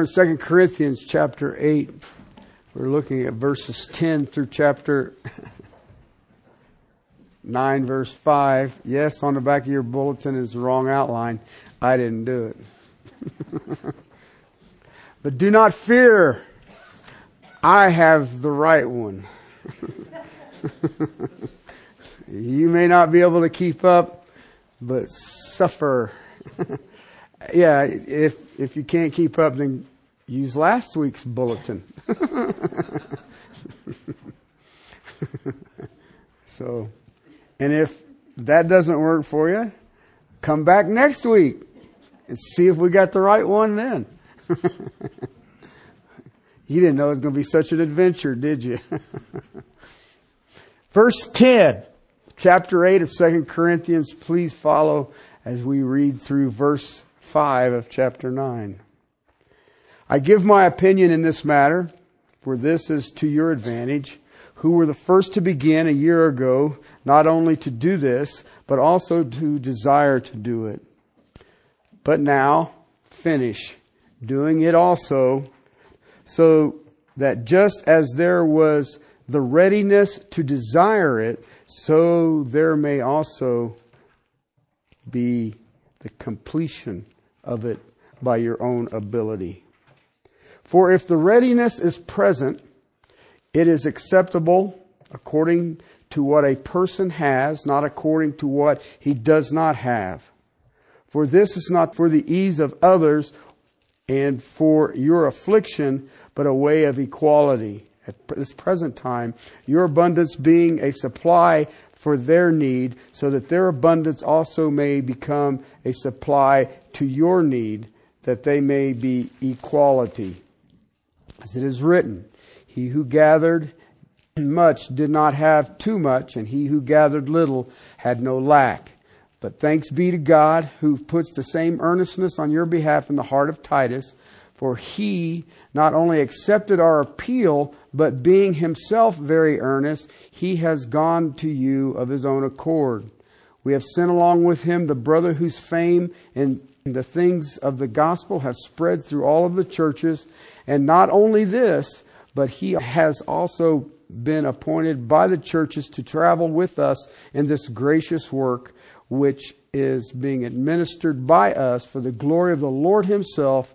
We're in 2 Corinthians chapter 8. We're looking at verses 10 through chapter 9, verse 5. Yes, on the back of your bulletin is the wrong outline. I didn't do it. but do not fear. I have the right one. you may not be able to keep up, but suffer. yeah, if if you can't keep up, then use last week's bulletin. so, and if that doesn't work for you, come back next week and see if we got the right one then. you didn't know it was going to be such an adventure, did you? Verse 10, chapter 8 of 2 Corinthians. Please follow as we read through verse 5 of chapter 9. I give my opinion in this matter, for this is to your advantage, who were the first to begin a year ago, not only to do this, but also to desire to do it. But now, finish doing it also, so that just as there was the readiness to desire it, so there may also be the completion of it by your own ability. For if the readiness is present, it is acceptable according to what a person has, not according to what he does not have. For this is not for the ease of others and for your affliction, but a way of equality. At this present time, your abundance being a supply for their need, so that their abundance also may become a supply to your need, that they may be equality. As it is written, He who gathered much did not have too much, and he who gathered little had no lack. But thanks be to God who puts the same earnestness on your behalf in the heart of Titus, for he not only accepted our appeal, but being himself very earnest, he has gone to you of his own accord. We have sent along with him the brother whose fame and the things of the gospel have spread through all of the churches. And not only this, but he has also been appointed by the churches to travel with us in this gracious work, which is being administered by us for the glory of the Lord himself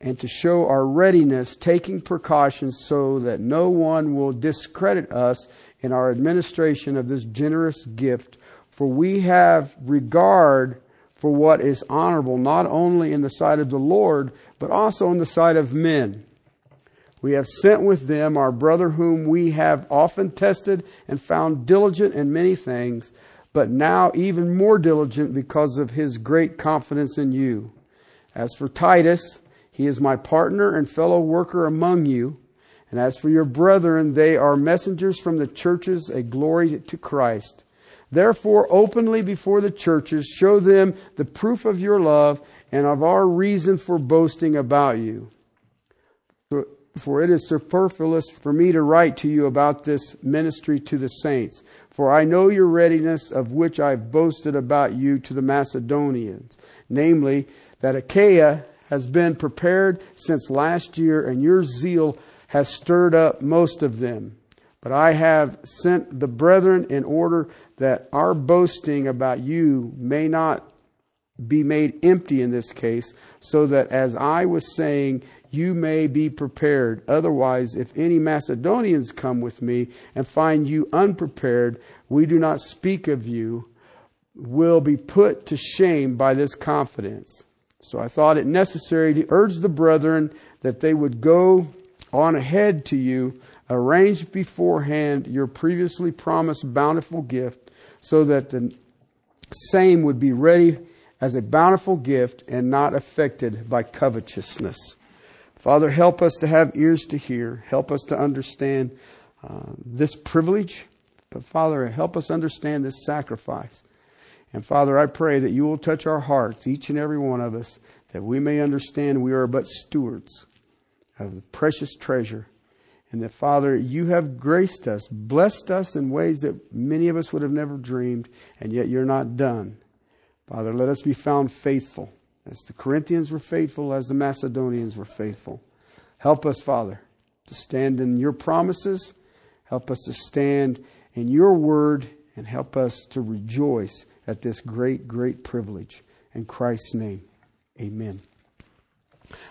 and to show our readiness, taking precautions so that no one will discredit us in our administration of this generous gift. For we have regard for what is honorable, not only in the sight of the Lord, but also in the sight of men. We have sent with them our brother whom we have often tested and found diligent in many things, but now even more diligent because of his great confidence in you. As for Titus, he is my partner and fellow worker among you. And as for your brethren, they are messengers from the churches, a glory to Christ. Therefore, openly before the churches, show them the proof of your love and of our reason for boasting about you. For it is superfluous for me to write to you about this ministry to the saints. For I know your readiness, of which I've boasted about you to the Macedonians, namely, that Achaia has been prepared since last year, and your zeal has stirred up most of them. But I have sent the brethren in order that our boasting about you may not be made empty in this case, so that as I was saying, you may be prepared. Otherwise, if any Macedonians come with me and find you unprepared, we do not speak of you, will be put to shame by this confidence. So I thought it necessary to urge the brethren that they would go on ahead to you, arrange beforehand your previously promised bountiful gift, so that the same would be ready as a bountiful gift and not affected by covetousness. Father, help us to have ears to hear. Help us to understand uh, this privilege. But Father, help us understand this sacrifice. And Father, I pray that you will touch our hearts, each and every one of us, that we may understand we are but stewards of the precious treasure. And that, Father, you have graced us, blessed us in ways that many of us would have never dreamed, and yet you're not done. Father, let us be found faithful as the Corinthians were faithful, as the Macedonians were faithful. Help us, Father, to stand in your promises. Help us to stand in your word and help us to rejoice at this great, great privilege. In Christ's name, amen.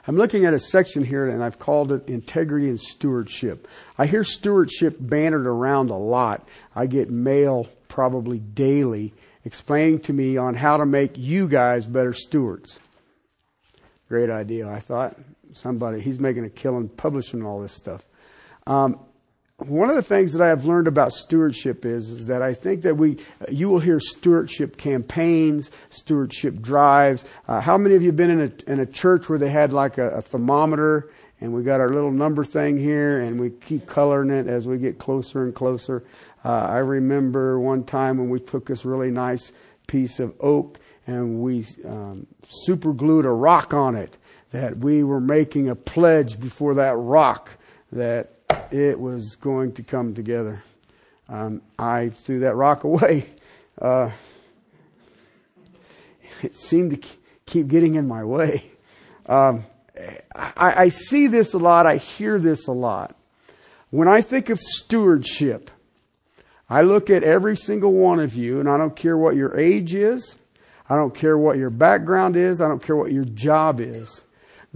I'm looking at a section here and I've called it integrity and stewardship. I hear stewardship bannered around a lot. I get mail probably daily explaining to me on how to make you guys better stewards. Great idea, I thought. Somebody, he's making a killing publishing all this stuff. Um, one of the things that I have learned about stewardship is, is that I think that we, you will hear stewardship campaigns, stewardship drives. Uh, how many of you have been in a, in a church where they had like a, a thermometer and we got our little number thing here and we keep coloring it as we get closer and closer? Uh, I remember one time when we took this really nice piece of oak and we um, super glued a rock on it that we were making a pledge before that rock that it was going to come together. Um, I threw that rock away. Uh, it seemed to keep getting in my way. Um, I, I see this a lot. I hear this a lot. When I think of stewardship, I look at every single one of you, and I don't care what your age is. I don't care what your background is. I don't care what your job is.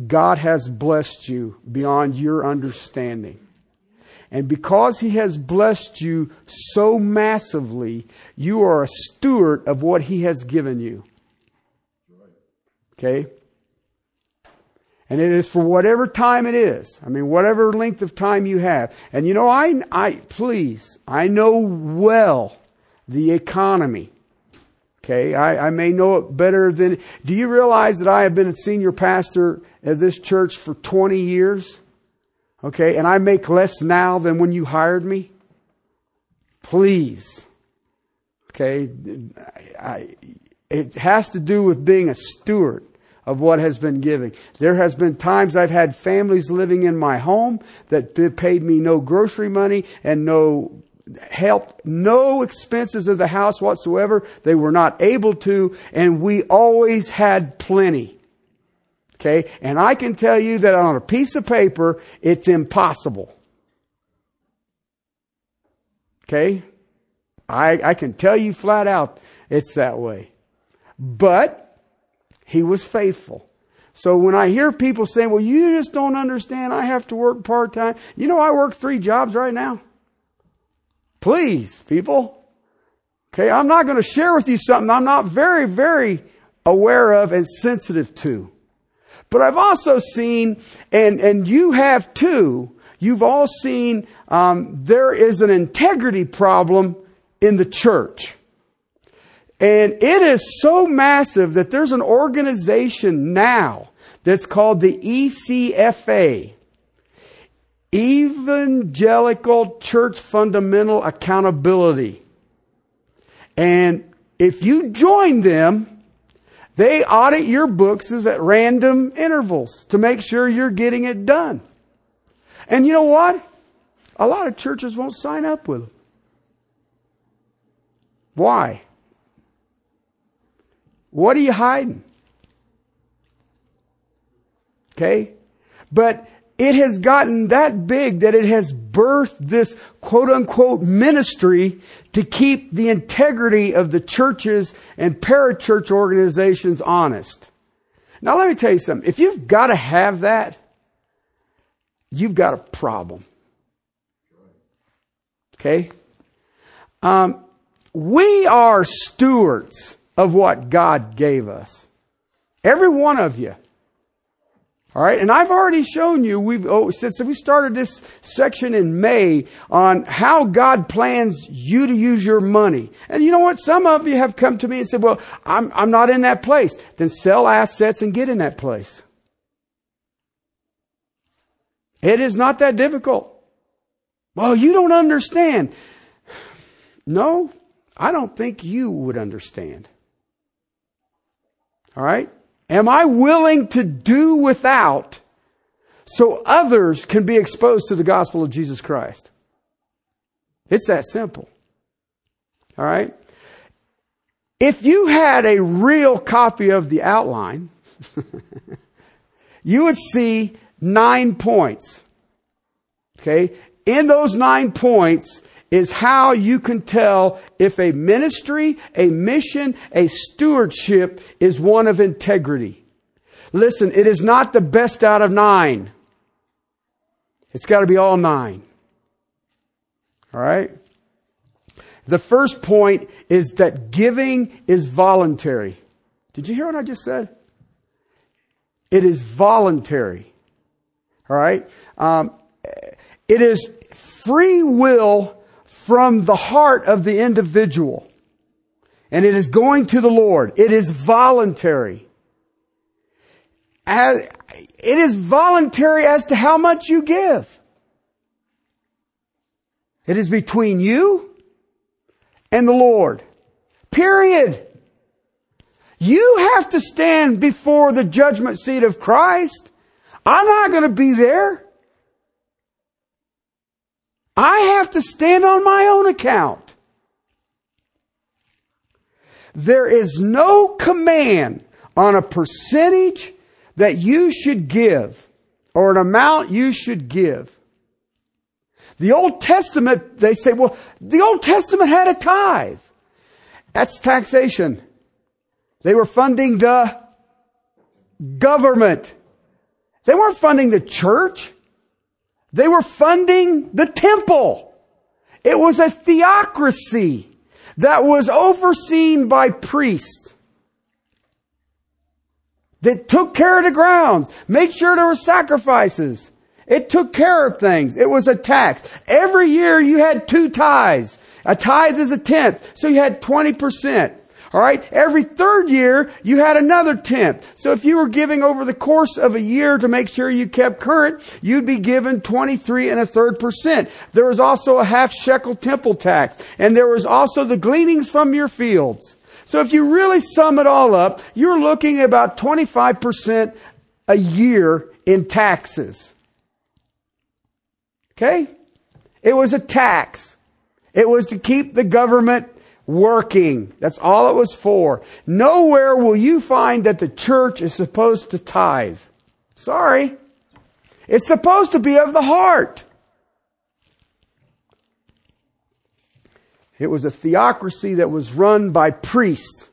God has blessed you beyond your understanding. And because He has blessed you so massively, you are a steward of what He has given you. Okay? And it is for whatever time it is. I mean, whatever length of time you have. And you know, I, I, please, I know well the economy. Okay, I, I may know it better than. Do you realize that I have been a senior pastor at this church for 20 years? Okay, and I make less now than when you hired me? Please. Okay, I, it has to do with being a steward of what has been given. There has been times I've had families living in my home that paid me no grocery money and no help, no expenses of the house whatsoever. They were not able to, and we always had plenty. Okay? And I can tell you that on a piece of paper, it's impossible. Okay? I, I can tell you flat out, it's that way. But, he was faithful. So when I hear people saying, well, you just don't understand, I have to work part time. You know, I work three jobs right now. Please, people. Okay, I'm not going to share with you something I'm not very, very aware of and sensitive to. But I've also seen, and, and you have too, you've all seen um, there is an integrity problem in the church. And it is so massive that there's an organization now that's called the ECFA. Evangelical Church Fundamental Accountability. And if you join them, they audit your books at random intervals to make sure you're getting it done. And you know what? A lot of churches won't sign up with them. Why? What are you hiding? Okay? But it has gotten that big that it has birthed this quote unquote ministry to keep the integrity of the churches and parachurch organizations honest. Now let me tell you something. If you've got to have that, you've got a problem. Okay? Um, we are stewards of what God gave us. Every one of you. All right, and I've already shown you, we've, oh, since we started this section in May on how God plans you to use your money. And you know what? Some of you have come to me and said, well, I'm, I'm not in that place. Then sell assets and get in that place. It is not that difficult. Well, you don't understand. No, I don't think you would understand. All right? Am I willing to do without so others can be exposed to the gospel of Jesus Christ? It's that simple. All right? If you had a real copy of the outline, you would see nine points. Okay? In those nine points is how you can tell if a ministry, a mission, a stewardship is one of integrity. Listen, it is not the best out of nine. It's got to be all nine. All right? The first point is that giving is voluntary. Did you hear what I just said? It is voluntary. All right? Um, it is free will from the heart of the individual. And it is going to the Lord. It is voluntary. As, it is voluntary as to how much you give. It is between you and the Lord. Period. You have to stand before the judgment seat of Christ. I'm not going to be there. I have to stand on my own account. There is no command on a percentage that you should give or an amount you should give. The Old Testament, they say, well, the Old Testament had a tithe. That's taxation. They were funding the government. They weren't funding the church. They were funding the temple. It was a theocracy that was overseen by priests that took care of the grounds, made sure there were sacrifices. It took care of things. It was a tax. Every year you had two tithes. A tithe is a tenth. So you had 20%. All right. Every third year, you had another tenth. So if you were giving over the course of a year to make sure you kept current, you'd be given 23 and a third percent. There was also a half shekel temple tax. And there was also the gleanings from your fields. So if you really sum it all up, you're looking at about 25% a year in taxes. Okay? It was a tax. It was to keep the government working. That's all it was for. Nowhere will you find that the church is supposed to tithe. Sorry. It's supposed to be of the heart. It was a theocracy that was run by priests.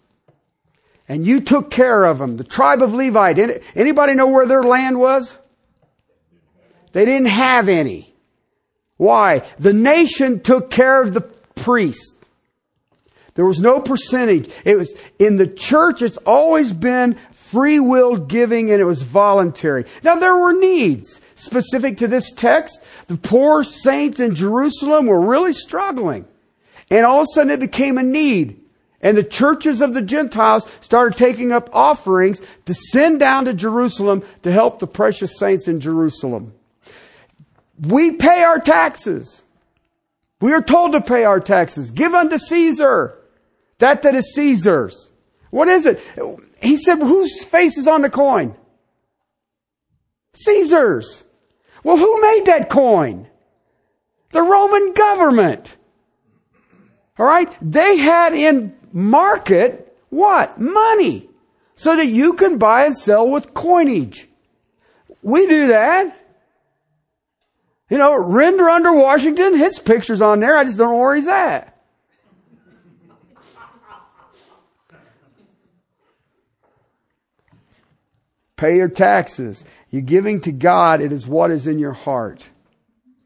And you took care of them. The tribe of Levite. Anybody know where their land was? They didn't have any. Why? The nation took care of the priests. There was no percentage. It was, in the church, it's always been free will giving and it was voluntary. Now there were needs specific to this text. The poor saints in Jerusalem were really struggling. And all of a sudden it became a need. And the churches of the Gentiles started taking up offerings to send down to Jerusalem to help the precious saints in Jerusalem. We pay our taxes. We are told to pay our taxes. Give unto Caesar that that is Caesar's. What is it? He said, whose face is on the coin? Caesar's. Well, who made that coin? The Roman government. All right? They had in market what? Money. So that you can buy and sell with coinage. We do that. You know, Render under Washington, his picture's on there. I just don't know where he's at. Pay your taxes. You're giving to God. It is what is in your heart.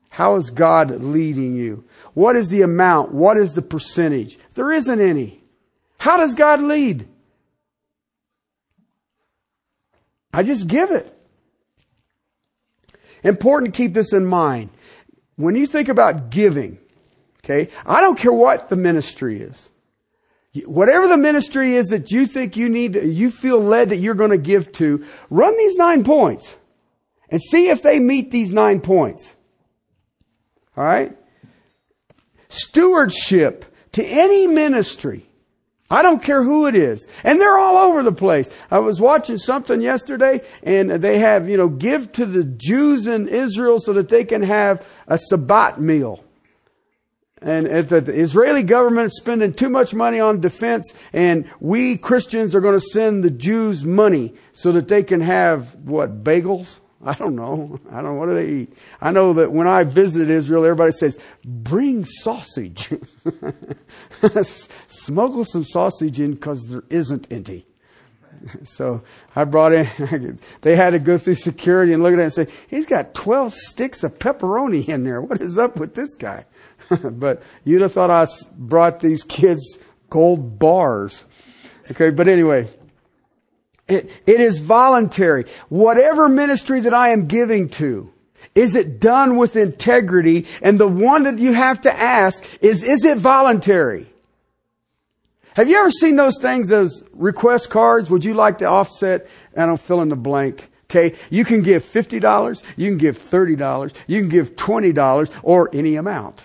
How is God leading you? What is the amount? What is the percentage? There isn't any. How does God lead? I just give it. Important to keep this in mind. When you think about giving, okay, I don't care what the ministry is. Whatever the ministry is that you think you need, you feel led that you're going to give to, run these nine points and see if they meet these nine points. All right? Stewardship to any ministry. I don't care who it is. And they're all over the place. I was watching something yesterday and they have, you know, give to the Jews in Israel so that they can have a Sabbat meal. And that the Israeli government is spending too much money on defense, and we Christians are going to send the Jews money so that they can have what bagels. I don't know. I don't know. What do they eat? I know that when I visited Israel, everybody says, bring sausage. Smuggle some sausage in because there isn't any. So I brought in, they had to go through security and look at it and say, he's got 12 sticks of pepperoni in there. What is up with this guy? but you'd have thought I brought these kids gold bars. Okay, but anyway, it, it is voluntary. Whatever ministry that I am giving to, is it done with integrity? And the one that you have to ask is, is it voluntary? Have you ever seen those things, those request cards? Would you like to offset? And I don't fill in the blank. Okay. You can give $50. You can give $30. You can give $20 or any amount.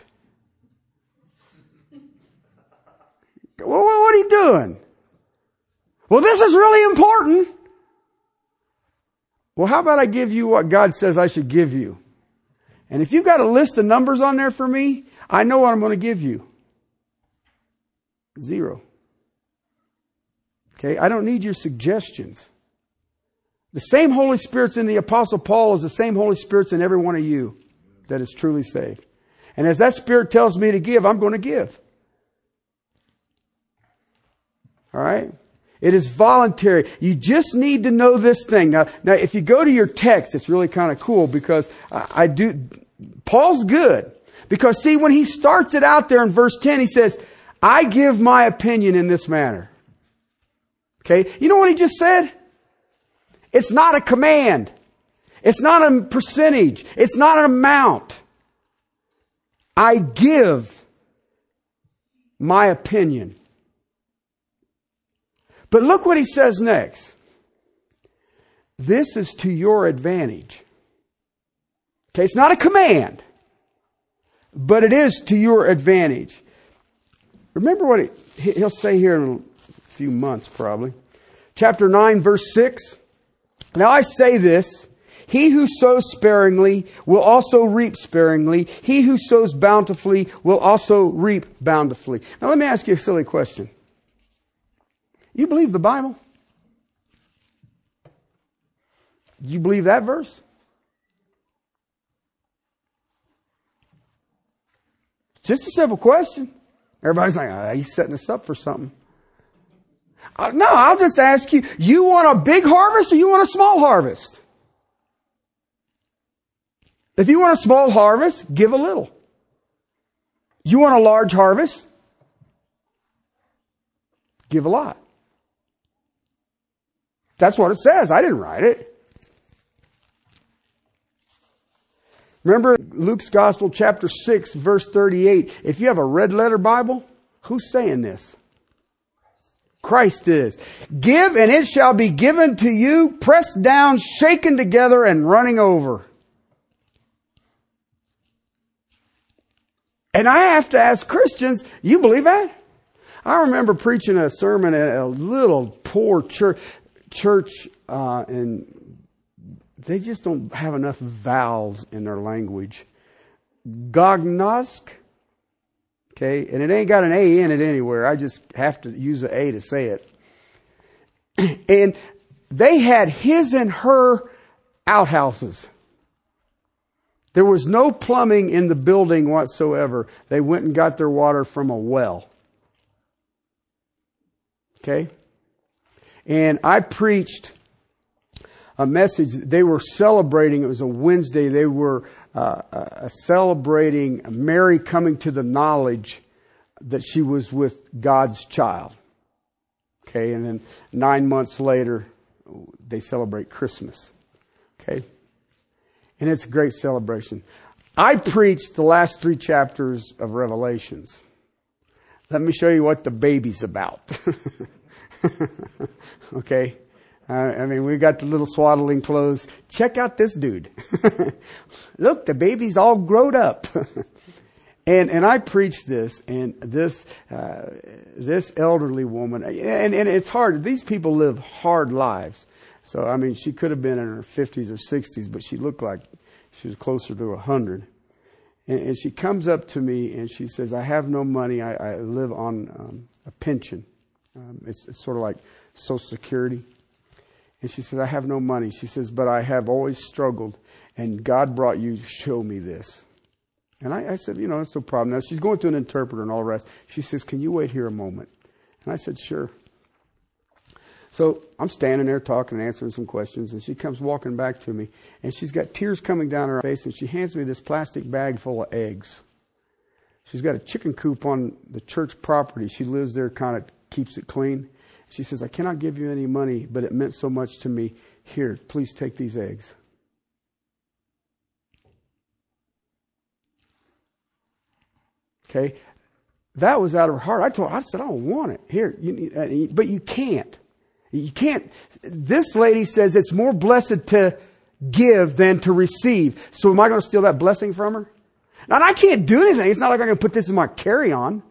Well, what are you doing? Well, this is really important. Well, how about I give you what God says I should give you? And if you've got a list of numbers on there for me, I know what I'm going to give you. Zero. Okay, I don't need your suggestions. The same Holy Spirit's in the Apostle Paul is the same Holy Spirit's in every one of you that is truly saved. And as that Spirit tells me to give, I'm going to give. All right? It is voluntary. You just need to know this thing. Now, now if you go to your text, it's really kind of cool because I, I do, Paul's good. Because see, when he starts it out there in verse 10, he says, I give my opinion in this manner. Okay? You know what he just said? It's not a command. It's not a percentage. It's not an amount. I give my opinion. But look what he says next. This is to your advantage. Okay, it's not a command, but it is to your advantage. Remember what he, he'll say here in a few months, probably. Chapter 9, verse 6. Now I say this. He who sows sparingly will also reap sparingly. He who sows bountifully will also reap bountifully. Now let me ask you a silly question. You believe the Bible? You believe that verse? Just a simple question. Everybody's like, oh, he's setting us up for something. Uh, no, I'll just ask you, you want a big harvest or you want a small harvest? If you want a small harvest, give a little. You want a large harvest? Give a lot. That's what it says. I didn't write it. Remember Luke's Gospel, chapter 6, verse 38. If you have a red letter Bible, who's saying this? Christ is. Give and it shall be given to you, pressed down, shaken together, and running over. And I have to ask Christians, you believe that? I remember preaching a sermon at a little poor church church, uh, and they just don't have enough vowels in their language. Gognosk, okay, and it ain't got an A in it anywhere. I just have to use an A to say it. and they had his and her outhouses. There was no plumbing in the building whatsoever. They went and got their water from a well. Okay? And I preached a message. They were celebrating, it was a Wednesday, they were uh, uh, celebrating Mary coming to the knowledge that she was with God's child. Okay, and then nine months later, they celebrate Christmas. Okay? And it's a great celebration. I preached the last three chapters of Revelations. Let me show you what the baby's about. okay? Uh, I mean, we got the little swaddling clothes. Check out this dude. Look, the baby's all grown up. and, and I preached this and this, uh, this elderly woman, and, and it's hard. These people live hard lives. So, I mean, she could have been in her 50s or 60s, but she looked like she was closer to 100. And, and she comes up to me and she says, I have no money. I, I live on um, a pension. Um, it's, it's sort of like Social Security. And she says, I have no money. She says, but I have always struggled, and God brought you to show me this. And I, I said, you know, that's no problem. Now she's going to an interpreter and all the rest. She says, can you wait here a moment? And I said, sure. So I'm standing there talking and answering some questions, and she comes walking back to me, and she's got tears coming down her face, and she hands me this plastic bag full of eggs. She's got a chicken coop on the church property. She lives there, kind of keeps it clean. She says, I cannot give you any money, but it meant so much to me. Here, please take these eggs. Okay? That was out of her heart. I told her, I said, I don't want it. Here, you need, uh, but you can't. You can't. This lady says it's more blessed to give than to receive. So am I going to steal that blessing from her? Now, I can't do anything. It's not like I can put this in my carry on.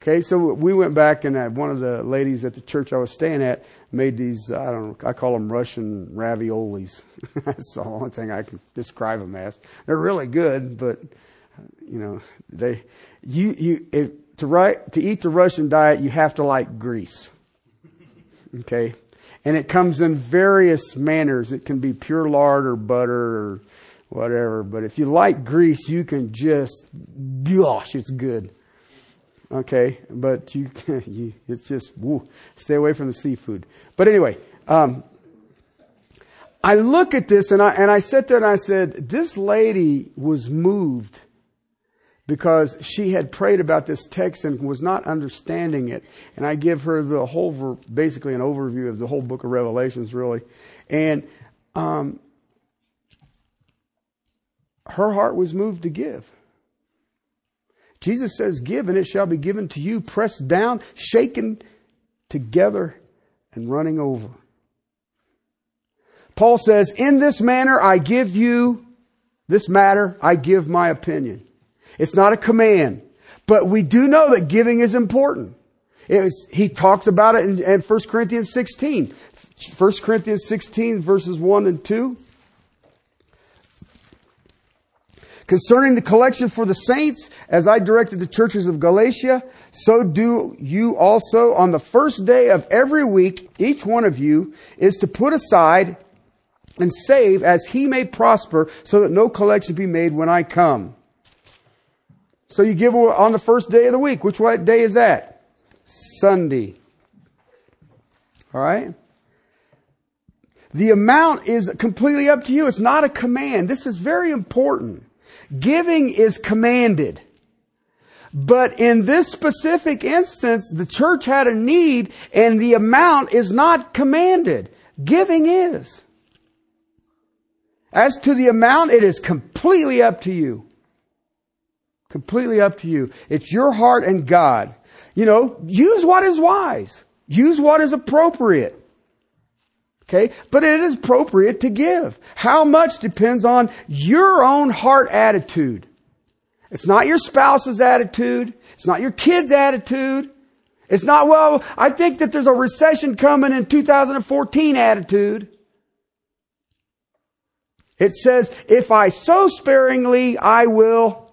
Okay, so we went back and one of the ladies at the church I was staying at made these, I don't know, I call them Russian raviolis. That's the only thing I can describe them as. They're really good, but, you know, they, you, you, if, to write, to eat the Russian diet, you have to like grease. Okay? And it comes in various manners. It can be pure lard or butter or whatever. But if you like grease, you can just, gosh, it's good. Okay, but you, you it's just woo, stay away from the seafood. But anyway, um, I look at this and I and I sat there and I said, this lady was moved because she had prayed about this text and was not understanding it. And I give her the whole, basically an overview of the whole book of Revelations, really. And um, her heart was moved to give. Jesus says, Give, and it shall be given to you, pressed down, shaken together, and running over. Paul says, In this manner I give you, this matter, I give my opinion. It's not a command, but we do know that giving is important. he talks about it in, in 1 Corinthians 16. 1 Corinthians 16 verses 1 and 2. Concerning the collection for the saints, as I directed the churches of Galatia, so do you also on the first day of every week, each one of you is to put aside and save as he may prosper so that no collection be made when I come. So you give on the first day of the week. Which what day is that? Sunday. All right? The amount is completely up to you. It's not a command. This is very important. Giving is commanded. But in this specific instance, the church had a need and the amount is not commanded. Giving is. As to the amount, it is completely up to you. Completely up to you. It's your heart and God. You know, use what is wise. Use what is appropriate. Okay? But it is appropriate to give. How much depends on your own heart attitude. It's not your spouse's attitude. It's not your kid's attitude. It's not, well, I think that there's a recession coming in 2014 attitude. It says, if I sow sparingly, I will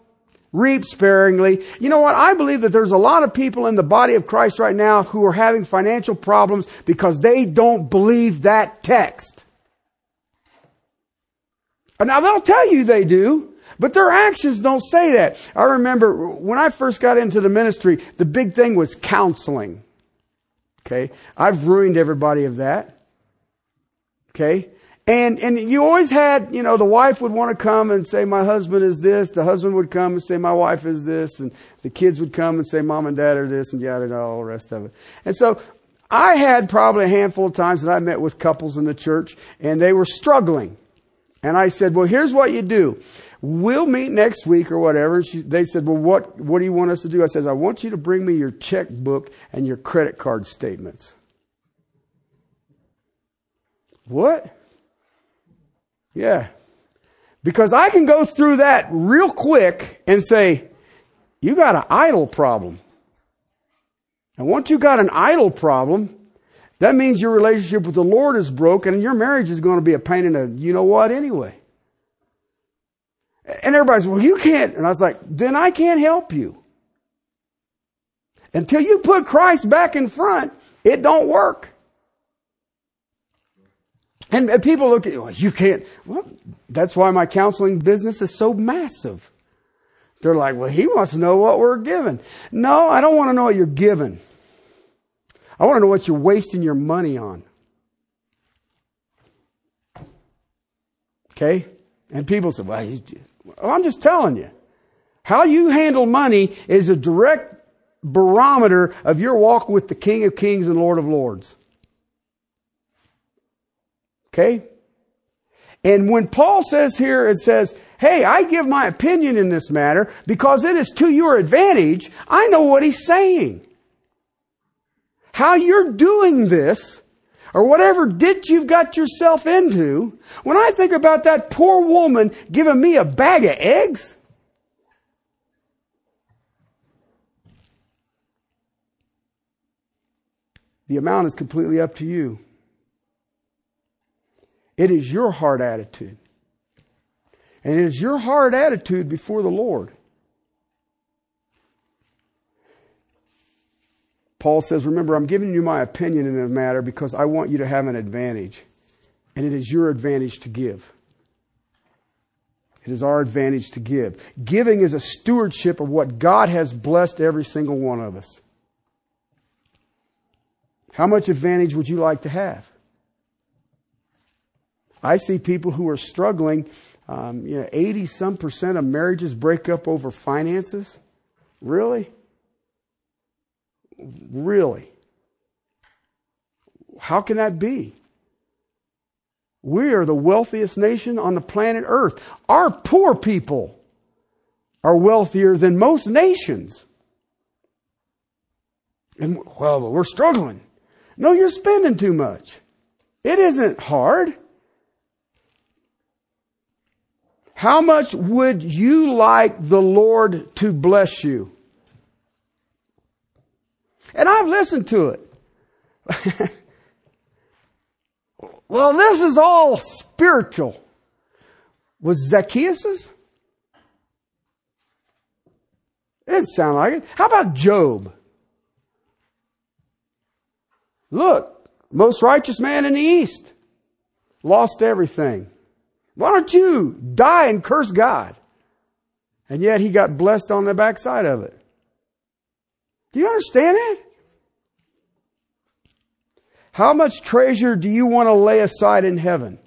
reap sparingly. You know what? I believe that there's a lot of people in the body of Christ right now who are having financial problems because they don't believe that text. Now they'll tell you they do, but their actions don't say that. I remember when I first got into the ministry, the big thing was counseling. Okay. I've ruined everybody of that. Okay. And, and you always had, you know, the wife would want to come and say, my husband is this. The husband would come and say, my wife is this. And the kids would come and say, mom and dad are this and yada, yada, all the rest of it. And so I had probably a handful of times that I met with couples in the church and they were struggling. And I said, well, here's what you do. We'll meet next week or whatever. She, they said, well, what, what do you want us to do? I says, I want you to bring me your checkbook and your credit card statements. What? Yeah. Because I can go through that real quick and say, you got an idol problem. And once you got an idol problem, that means your relationship with the Lord is broken and your marriage is going to be a pain in the you know what anyway. And everybody's, well, you can't. And I was like, then I can't help you. Until you put Christ back in front, it don't work. And, and people look at you, well, you can't. Well, that's why my counseling business is so massive. They're like, well, he wants to know what we're giving. No, I don't want to know what you're giving. I want to know what you're wasting your money on. Okay? And people say, well, well, I'm just telling you. How you handle money is a direct barometer of your walk with the King of Kings and Lord of Lords. Okay? And when Paul says here, it says, Hey, I give my opinion in this matter because it is to your advantage. I know what he's saying. How you're doing this, or whatever ditch you've got yourself into, when I think about that poor woman giving me a bag of eggs, the amount is completely up to you. It is your heart attitude. And it is your heart attitude before the Lord. Paul says, Remember, I'm giving you my opinion in the matter because I want you to have an advantage. And it is your advantage to give. It is our advantage to give. Giving is a stewardship of what God has blessed every single one of us. How much advantage would you like to have? I see people who are struggling. Um, you know, 80 some percent of marriages break up over finances. Really? Really? How can that be? We are the wealthiest nation on the planet Earth. Our poor people are wealthier than most nations. And, well, we're struggling. No, you're spending too much. It isn't hard. How much would you like the Lord to bless you? And I've listened to it. well, this is all spiritual. Was Zacchaeus's? It didn't sound like it. How about Job? Look, most righteous man in the East lost everything. Why don't you die and curse God? And yet he got blessed on the backside of it. Do you understand it? How much treasure do you want to lay aside in heaven?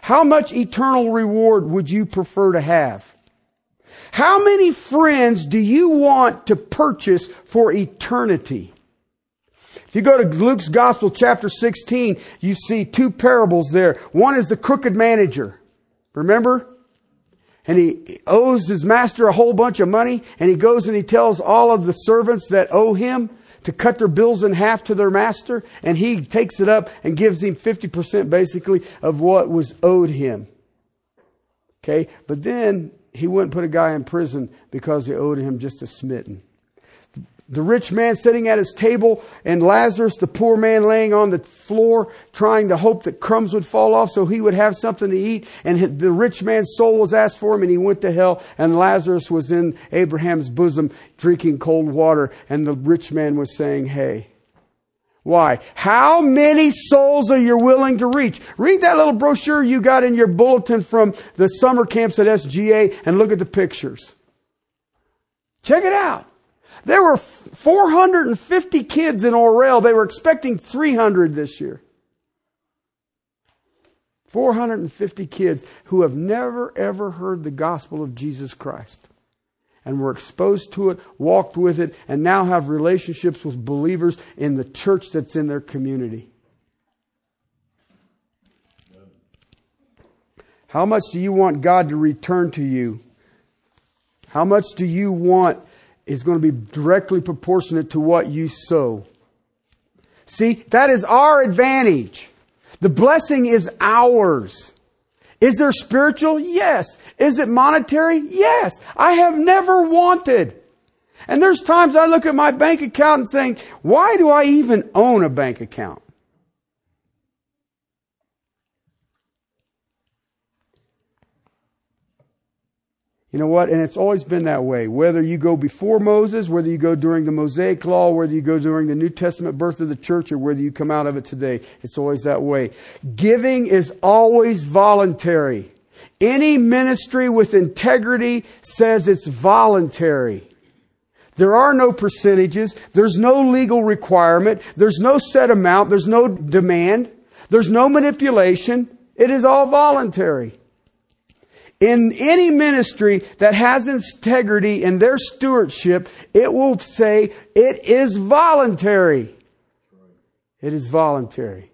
How much eternal reward would you prefer to have? How many friends do you want to purchase for eternity? If you go to Luke's Gospel, chapter 16, you see two parables there. One is the crooked manager. Remember? And he owes his master a whole bunch of money, and he goes and he tells all of the servants that owe him to cut their bills in half to their master, and he takes it up and gives him 50% basically of what was owed him. Okay? But then he wouldn't put a guy in prison because he owed him just a smitten the rich man sitting at his table and Lazarus, the poor man laying on the floor trying to hope that crumbs would fall off so he would have something to eat. And the rich man's soul was asked for him and he went to hell and Lazarus was in Abraham's bosom drinking cold water and the rich man was saying, hey, why? How many souls are you willing to reach? Read that little brochure you got in your bulletin from the summer camps at SGA and look at the pictures. Check it out. There were 450 kids in Orel. They were expecting 300 this year. 450 kids who have never ever heard the gospel of Jesus Christ and were exposed to it, walked with it, and now have relationships with believers in the church that's in their community. How much do you want God to return to you? How much do you want is going to be directly proportionate to what you sow. See, that is our advantage. The blessing is ours. Is there spiritual? Yes. Is it monetary? Yes. I have never wanted. And there's times I look at my bank account and saying, why do I even own a bank account? You know what? And it's always been that way. Whether you go before Moses, whether you go during the Mosaic Law, whether you go during the New Testament birth of the church, or whether you come out of it today, it's always that way. Giving is always voluntary. Any ministry with integrity says it's voluntary. There are no percentages. There's no legal requirement. There's no set amount. There's no demand. There's no manipulation. It is all voluntary. In any ministry that has integrity in their stewardship, it will say it is voluntary. It is voluntary.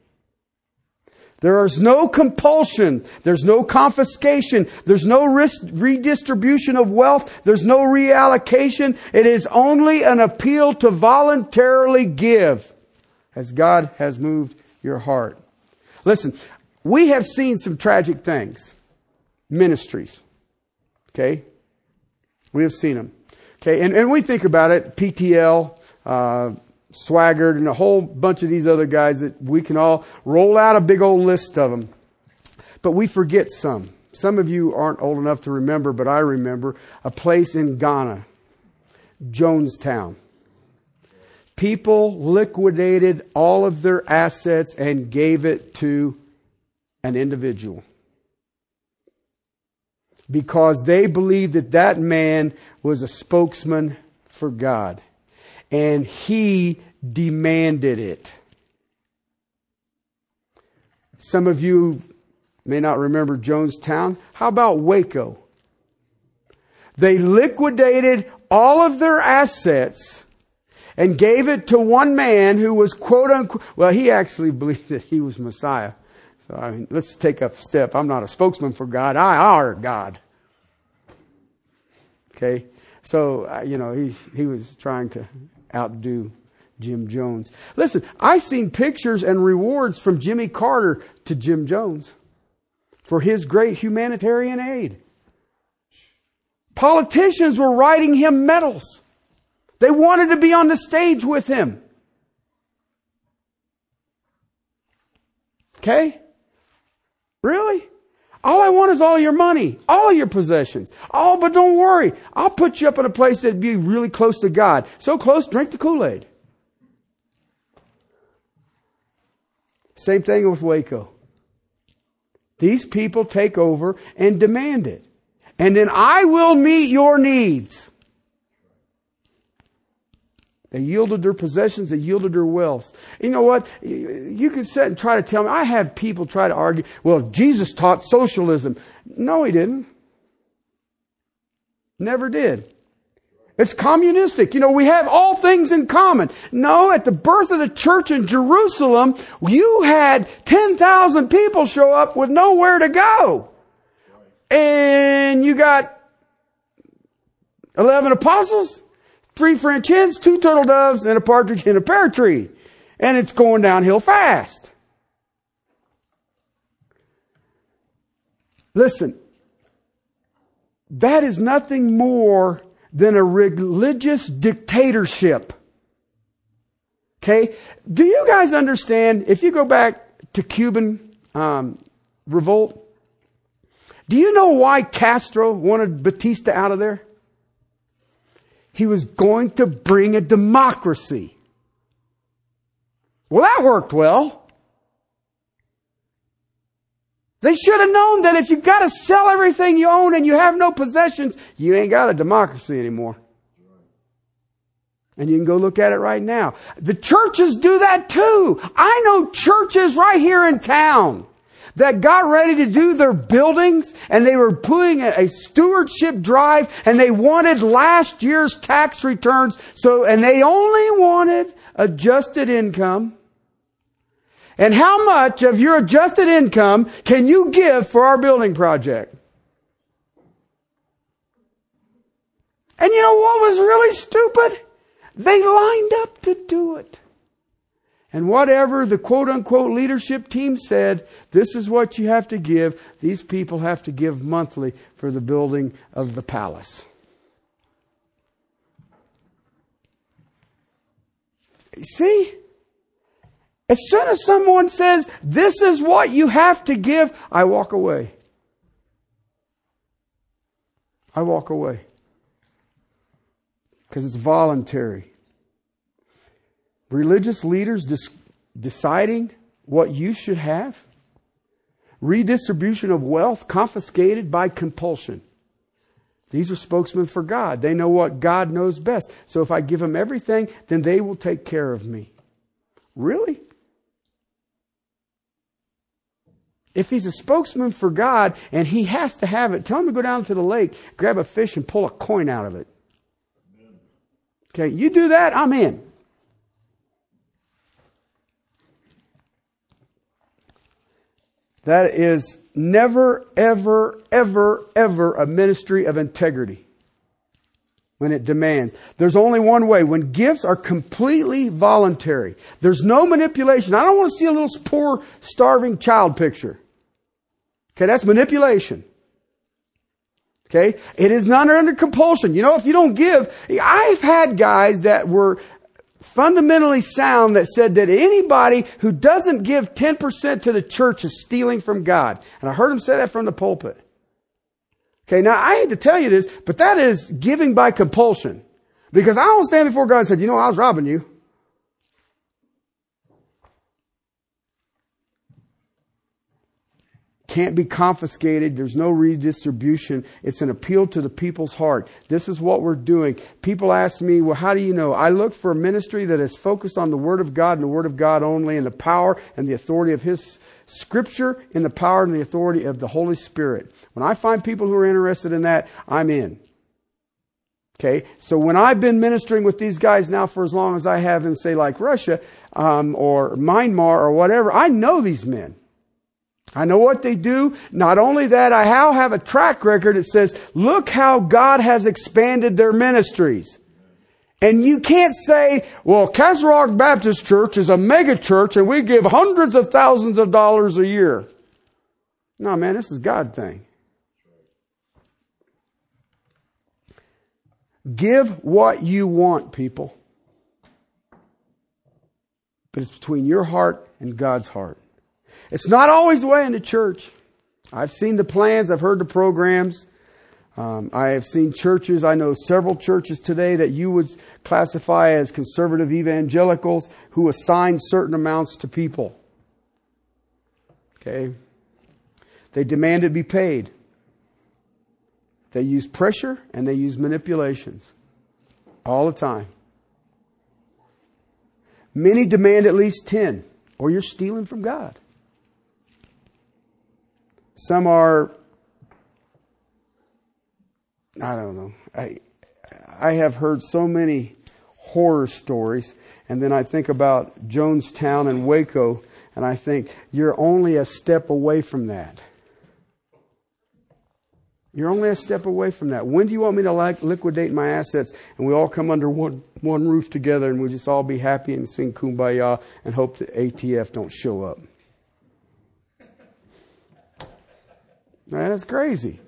There is no compulsion. There's no confiscation. There's no redistribution of wealth. There's no reallocation. It is only an appeal to voluntarily give as God has moved your heart. Listen, we have seen some tragic things ministries. Okay? We have seen them. Okay, and, and we think about it, PTL, uh, Swaggart, and a whole bunch of these other guys that we can all roll out a big old list of them. But we forget some. Some of you aren't old enough to remember, but I remember a place in Guyana, Jonestown. People liquidated all of their assets and gave it to an individual because they believed that that man was a spokesman for God. And he demanded it. Some of you may not remember Jonestown. How about Waco? They liquidated all of their assets and gave it to one man who was quote unquote, well, he actually believed that he was Messiah. So, I mean, let's take a step. I'm not a spokesman for God. I are God. Okay? So, uh, you know, he, he was trying to outdo Jim Jones. Listen, I've seen pictures and rewards from Jimmy Carter to Jim Jones for his great humanitarian aid. Politicians were writing him medals. They wanted to be on the stage with him. Okay? Really? All I want is all your money, all your possessions. Oh, but don't worry. I'll put you up in a place that'd be really close to God. So close, drink the Kool-Aid. Same thing with Waco. These people take over and demand it. And then I will meet your needs. They yielded their possessions, they yielded their wealth. You know what? You can sit and try to tell me, I have people try to argue, well, Jesus taught socialism. No, he didn't. Never did. It's communistic. You know, we have all things in common. No, at the birth of the church in Jerusalem, you had 10,000 people show up with nowhere to go. And you got 11 apostles? Three French hens, two turtle doves, and a partridge in a pear tree. And it's going downhill fast. Listen, that is nothing more than a religious dictatorship. Okay? Do you guys understand, if you go back to Cuban um, revolt, do you know why Castro wanted Batista out of there? He was going to bring a democracy. Well, that worked well. They should have known that if you got to sell everything you own and you have no possessions, you ain't got a democracy anymore. And you can go look at it right now. The churches do that too. I know churches right here in town that got ready to do their buildings and they were putting a, stewardship drive and they wanted last year's tax returns. So, and they only wanted adjusted income. And how much of your adjusted income can you give for our building project? And you know what was really stupid? They lined up to do it. And whatever the quote unquote leadership team said, this is what you have to give. These people have to give monthly for the building of the palace. See? As soon as someone says, this is what you have to give, I walk away. I walk away. Because it's voluntary. Religious leaders dis- deciding what you should have. Redistribution of wealth confiscated by compulsion. These are spokesmen for God. They know what God knows best. So if I give them everything, then they will take care of me. Really? If he's a spokesman for God and he has to have it, tell him to go down to the lake, grab a fish, and pull a coin out of it. Okay, you do that, I'm in. That is never, ever, ever, ever a ministry of integrity when it demands. There's only one way. When gifts are completely voluntary, there's no manipulation. I don't want to see a little poor, starving child picture. Okay, that's manipulation. Okay? It is not under compulsion. You know, if you don't give, I've had guys that were fundamentally sound that said that anybody who doesn't give 10% to the church is stealing from God. And I heard him say that from the pulpit. Okay, now I hate to tell you this, but that is giving by compulsion. Because I don't stand before God and say, you know, I was robbing you. Can't be confiscated. There's no redistribution. It's an appeal to the people's heart. This is what we're doing. People ask me, well, how do you know? I look for a ministry that is focused on the Word of God and the Word of God only and the power and the authority of His Scripture and the power and the authority of the Holy Spirit. When I find people who are interested in that, I'm in. Okay, so when I've been ministering with these guys now for as long as I have in, say, like Russia um, or Myanmar or whatever, I know these men. I know what they do. Not only that, I now have a track record that says, look how God has expanded their ministries. And you can't say, well, Castle Rock Baptist Church is a mega church and we give hundreds of thousands of dollars a year. No, man, this is God thing. Give what you want, people. But it's between your heart and God's heart. It's not always the way in the church. I've seen the plans, I've heard the programs. Um, I have seen churches, I know several churches today that you would classify as conservative evangelicals who assign certain amounts to people. Okay? They demand it be paid. They use pressure and they use manipulations all the time. Many demand at least 10, or you're stealing from God. Some are, I don't know. I, I have heard so many horror stories, and then I think about Jonestown and Waco, and I think you're only a step away from that. You're only a step away from that. When do you want me to like liquidate my assets and we all come under one, one roof together and we just all be happy and sing kumbaya and hope the ATF don't show up? Man, that's crazy.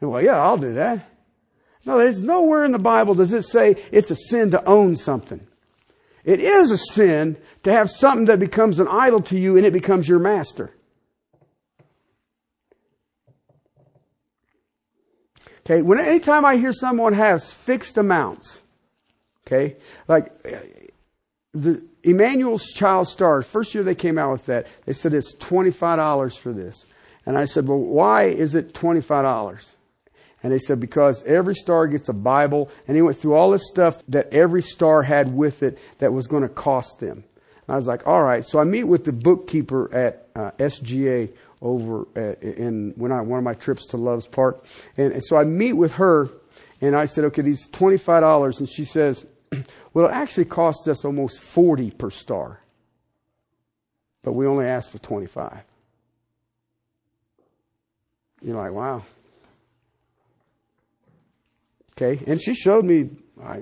well, yeah, I'll do that. No, there's nowhere in the Bible does it say it's a sin to own something. It is a sin to have something that becomes an idol to you and it becomes your master. Okay, when anytime I hear someone has fixed amounts, okay, like the Emmanuel's Child Star, first year they came out with that, they said it's $25 for this. And I said, well, why is it $25? And they said, because every star gets a Bible. And he went through all this stuff that every star had with it that was going to cost them. And I was like, all right. So I meet with the bookkeeper at uh, SGA over at, in when I one of my trips to Loves Park, and, and so I meet with her, and I said, okay, these twenty five dollars, and she says, well, it actually costs us almost forty per star, but we only asked for twenty five. You're like, wow. Okay, and she showed me, I,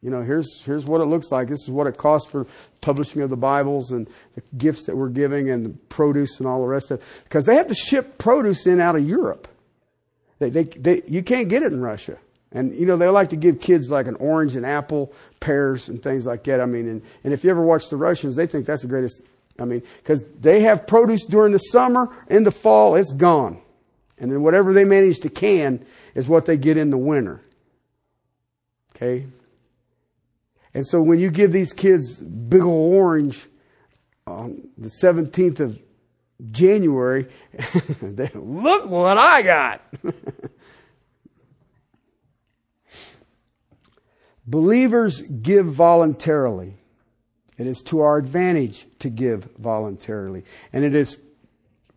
you know, here's here's what it looks like. This is what it costs for publishing of the Bibles and the gifts that we're giving and the produce and all the rest of it. Because they have to ship produce in out of Europe. They, they, they, you can't get it in Russia. And, you know, they like to give kids like an orange and apple, pears and things like that. I mean, and, and if you ever watch the Russians, they think that's the greatest. I mean, because they have produce during the summer, in the fall, it's gone. And then whatever they manage to can is what they get in the winter. Okay? And so when you give these kids big old orange on the 17th of January, they, look what I got. Believers give voluntarily. It is to our advantage to give voluntarily. And it is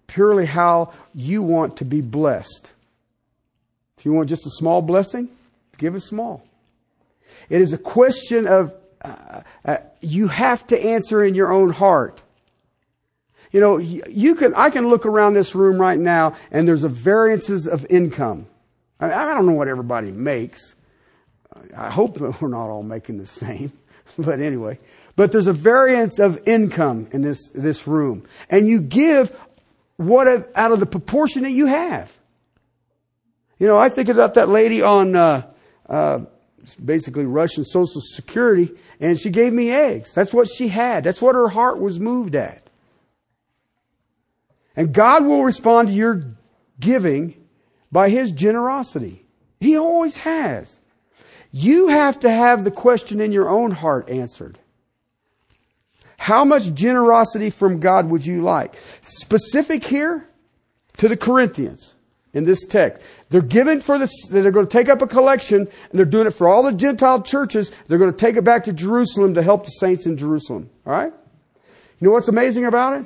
purely how you want to be blessed. If you want just a small blessing, give it small. It is a question of uh, uh, you have to answer in your own heart. You know, you can, I can look around this room right now and there's a variances of income. I, I don't know what everybody makes. I hope that we're not all making the same. But anyway, but there's a variance of income in this, this room. And you give what out of the proportion that you have. You know, I think about that lady on, uh, uh, basically Russian Social Security, and she gave me eggs. That's what she had. That's what her heart was moved at. And God will respond to your giving by His generosity. He always has. You have to have the question in your own heart answered. How much generosity from God would you like? Specific here to the Corinthians in this text. They're giving for this, they're going to take up a collection and they're doing it for all the Gentile churches. They're going to take it back to Jerusalem to help the saints in Jerusalem. Alright? You know what's amazing about it?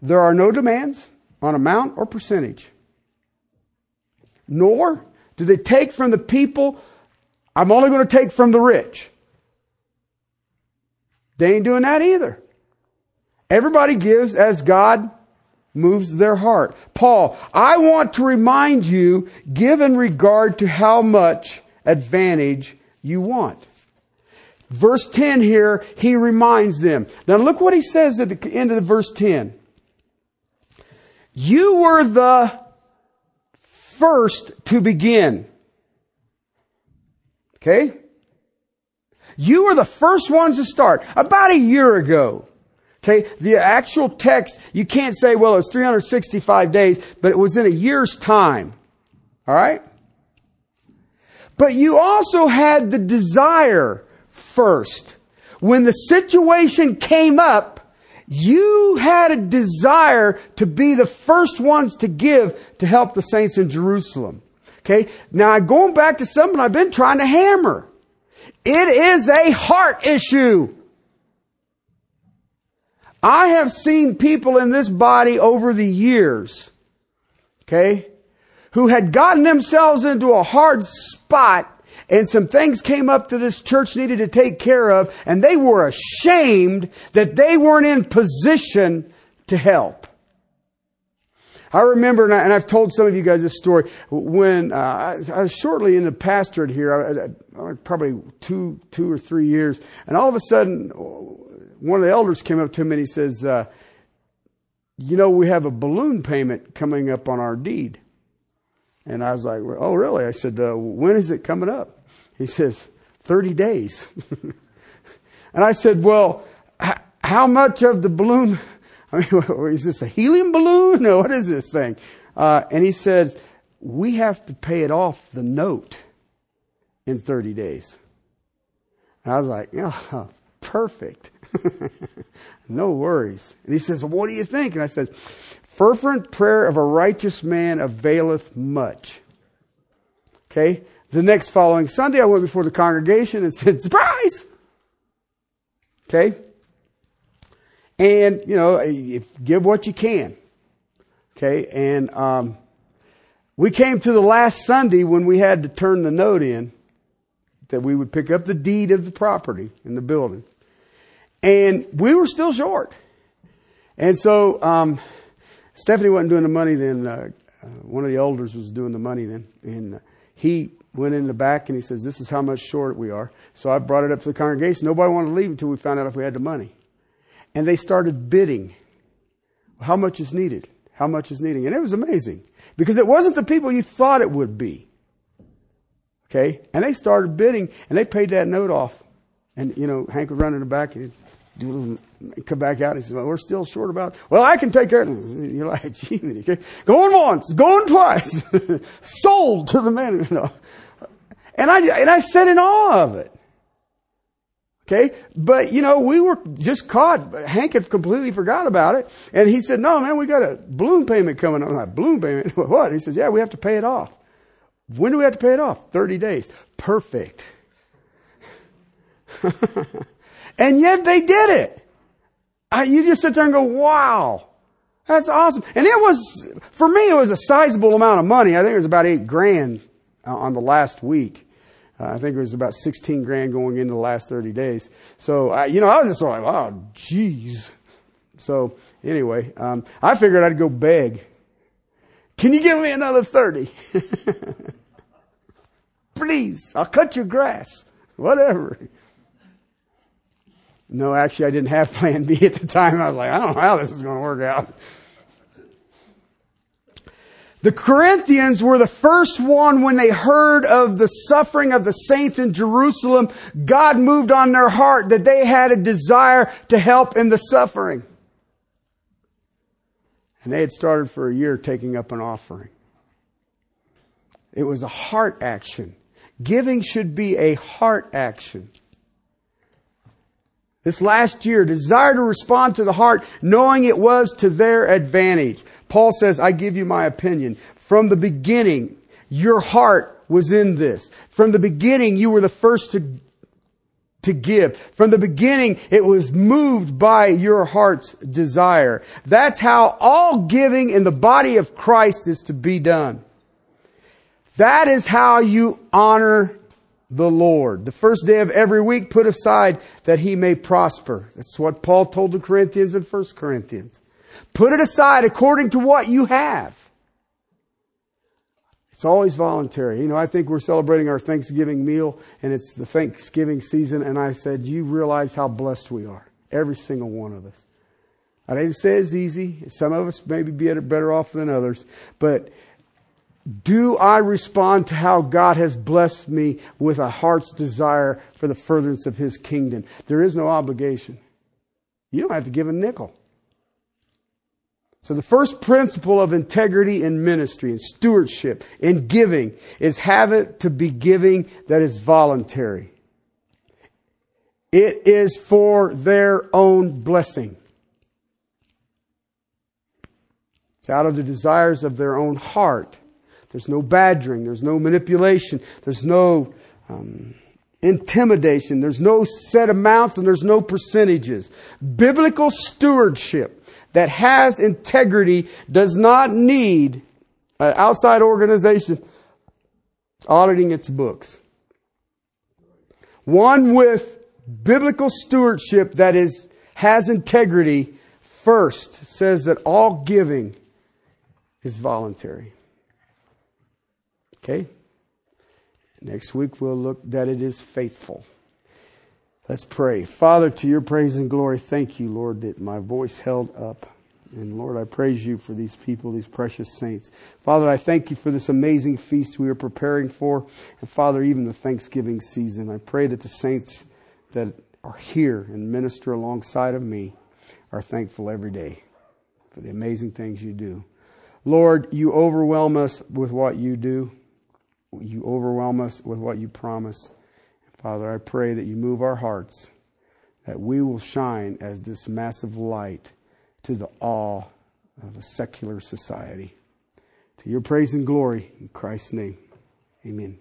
There are no demands on amount or percentage. Nor do they take from the people, I'm only going to take from the rich. They ain't doing that either. Everybody gives as God moves their heart. Paul, I want to remind you, give in regard to how much advantage you want. Verse 10 here, he reminds them. Now look what he says at the end of verse 10. You were the first to begin. Okay? You were the first ones to start. About a year ago. Okay, the actual text, you can't say, well, it was 365 days, but it was in a year's time. Alright? But you also had the desire first. When the situation came up, you had a desire to be the first ones to give to help the saints in Jerusalem. Okay? Now, going back to something I've been trying to hammer. It is a heart issue. I have seen people in this body over the years, okay, who had gotten themselves into a hard spot and some things came up that this church needed to take care of and they were ashamed that they weren't in position to help. I remember, and, I, have told some of you guys this story, when uh, I, was shortly in the pastorate here, I, I, probably two, two or three years, and all of a sudden, one of the elders came up to me and he says, uh, you know, we have a balloon payment coming up on our deed. And I was like, oh, really? I said, uh, when is it coming up? He says, 30 days. and I said, well, h- how much of the balloon? I mean, is this a helium balloon? No, what is this thing? Uh, and he says, we have to pay it off the note in 30 days. And I was like, yeah, perfect. no worries. And he says, well, what do you think? And I said, fervent prayer of a righteous man availeth much. Okay. The next following Sunday, I went before the congregation and said, surprise! Okay. And, you know, give what you can. Okay. And, um, we came to the last Sunday when we had to turn the note in that we would pick up the deed of the property in the building. And we were still short. And so, um, Stephanie wasn't doing the money then. Uh, uh, one of the elders was doing the money then. And uh, he went in the back and he says, this is how much short we are. So I brought it up to the congregation. Nobody wanted to leave until we found out if we had the money. And they started bidding. How much is needed? How much is needed? And it was amazing because it wasn't the people you thought it would be. Okay. And they started bidding and they paid that note off. And, you know, Hank would run in the back and do a little come back out. He says, well, we're still short about, well, I can take care of it. You're like, gee, okay. going once, going twice, sold to the man. You know. And I, and I sat in awe of it. Okay. But, you know, we were just caught. Hank had completely forgot about it. And he said, no, man, we got a balloon payment coming up. I'm like, balloon payment? what? He says, yeah, we have to pay it off. When do we have to pay it off? 30 days. Perfect. and yet they did it. I, you just sit there and go, wow, that's awesome. And it was, for me, it was a sizable amount of money. I think it was about eight grand uh, on the last week. Uh, I think it was about 16 grand going into the last 30 days. So, I, you know, I was just like, wow, jeez. So, anyway, um, I figured I'd go beg. Can you give me another 30? Please, I'll cut your grass. Whatever. No, actually, I didn't have plan B at the time. I was like, I don't know how this is going to work out. The Corinthians were the first one when they heard of the suffering of the saints in Jerusalem. God moved on their heart that they had a desire to help in the suffering. And they had started for a year taking up an offering. It was a heart action. Giving should be a heart action. This last year, desire to respond to the heart, knowing it was to their advantage. Paul says, I give you my opinion. From the beginning, your heart was in this. From the beginning, you were the first to, to give. From the beginning, it was moved by your heart's desire. That's how all giving in the body of Christ is to be done. That is how you honor the Lord. The first day of every week put aside that he may prosper. That's what Paul told the Corinthians in 1 Corinthians. Put it aside according to what you have. It's always voluntary. You know, I think we're celebrating our Thanksgiving meal and it's the Thanksgiving season and I said, you realize how blessed we are. Every single one of us. I didn't say it's easy. Some of us may be better off than others, but do I respond to how God has blessed me with a heart's desire for the furtherance of His kingdom? There is no obligation. You don't have to give a nickel. So the first principle of integrity in ministry and stewardship in giving is have it to be giving that is voluntary. It is for their own blessing. It's out of the desires of their own heart. There's no badgering. There's no manipulation. There's no um, intimidation. There's no set amounts and there's no percentages. Biblical stewardship that has integrity does not need an outside organization auditing its books. One with biblical stewardship that is, has integrity first says that all giving is voluntary. Okay? Next week we'll look that it is faithful. Let's pray. Father, to your praise and glory, thank you, Lord, that my voice held up. And Lord, I praise you for these people, these precious saints. Father, I thank you for this amazing feast we are preparing for. And Father, even the Thanksgiving season. I pray that the saints that are here and minister alongside of me are thankful every day for the amazing things you do. Lord, you overwhelm us with what you do you overwhelm us with what you promise. Father, I pray that you move our hearts, that we will shine as this massive light to the awe of a secular society. To your praise and glory, in Christ's name, amen.